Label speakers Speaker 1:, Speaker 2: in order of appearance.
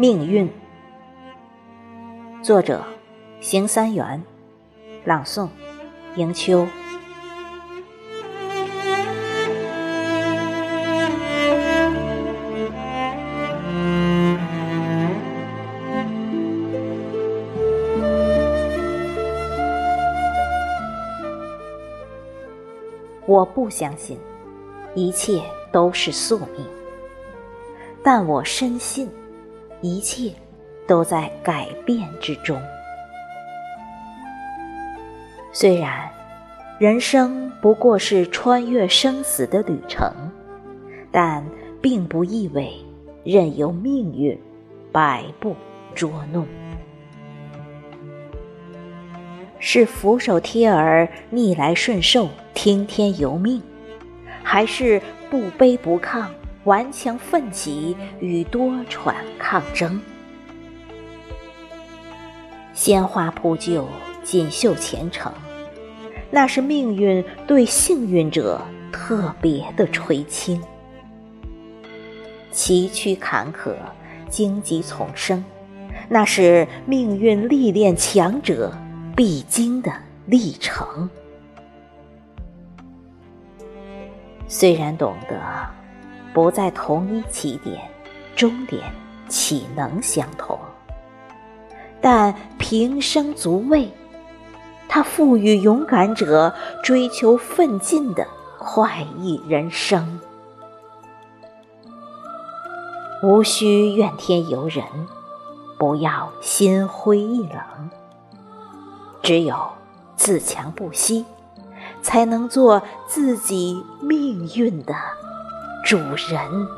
Speaker 1: 命运，作者：邢三元，朗诵：迎秋。我不相信一切都是宿命，但我深信。一切都在改变之中。虽然人生不过是穿越生死的旅程，但并不意味任由命运摆布捉弄。是俯首帖耳、逆来顺受、听天由命，还是不卑不亢？顽强奋起与多舛抗争，鲜花铺就，锦绣前程，那是命运对幸运者特别的垂青。崎岖坎坷，荆棘丛生，那是命运历练强者必经的历程。虽然懂得。不在同一起点，终点岂能相同？但平生足畏，它赋予勇敢者追求奋进的快意人生。无需怨天尤人，不要心灰意冷，只有自强不息，才能做自己命运的。主人。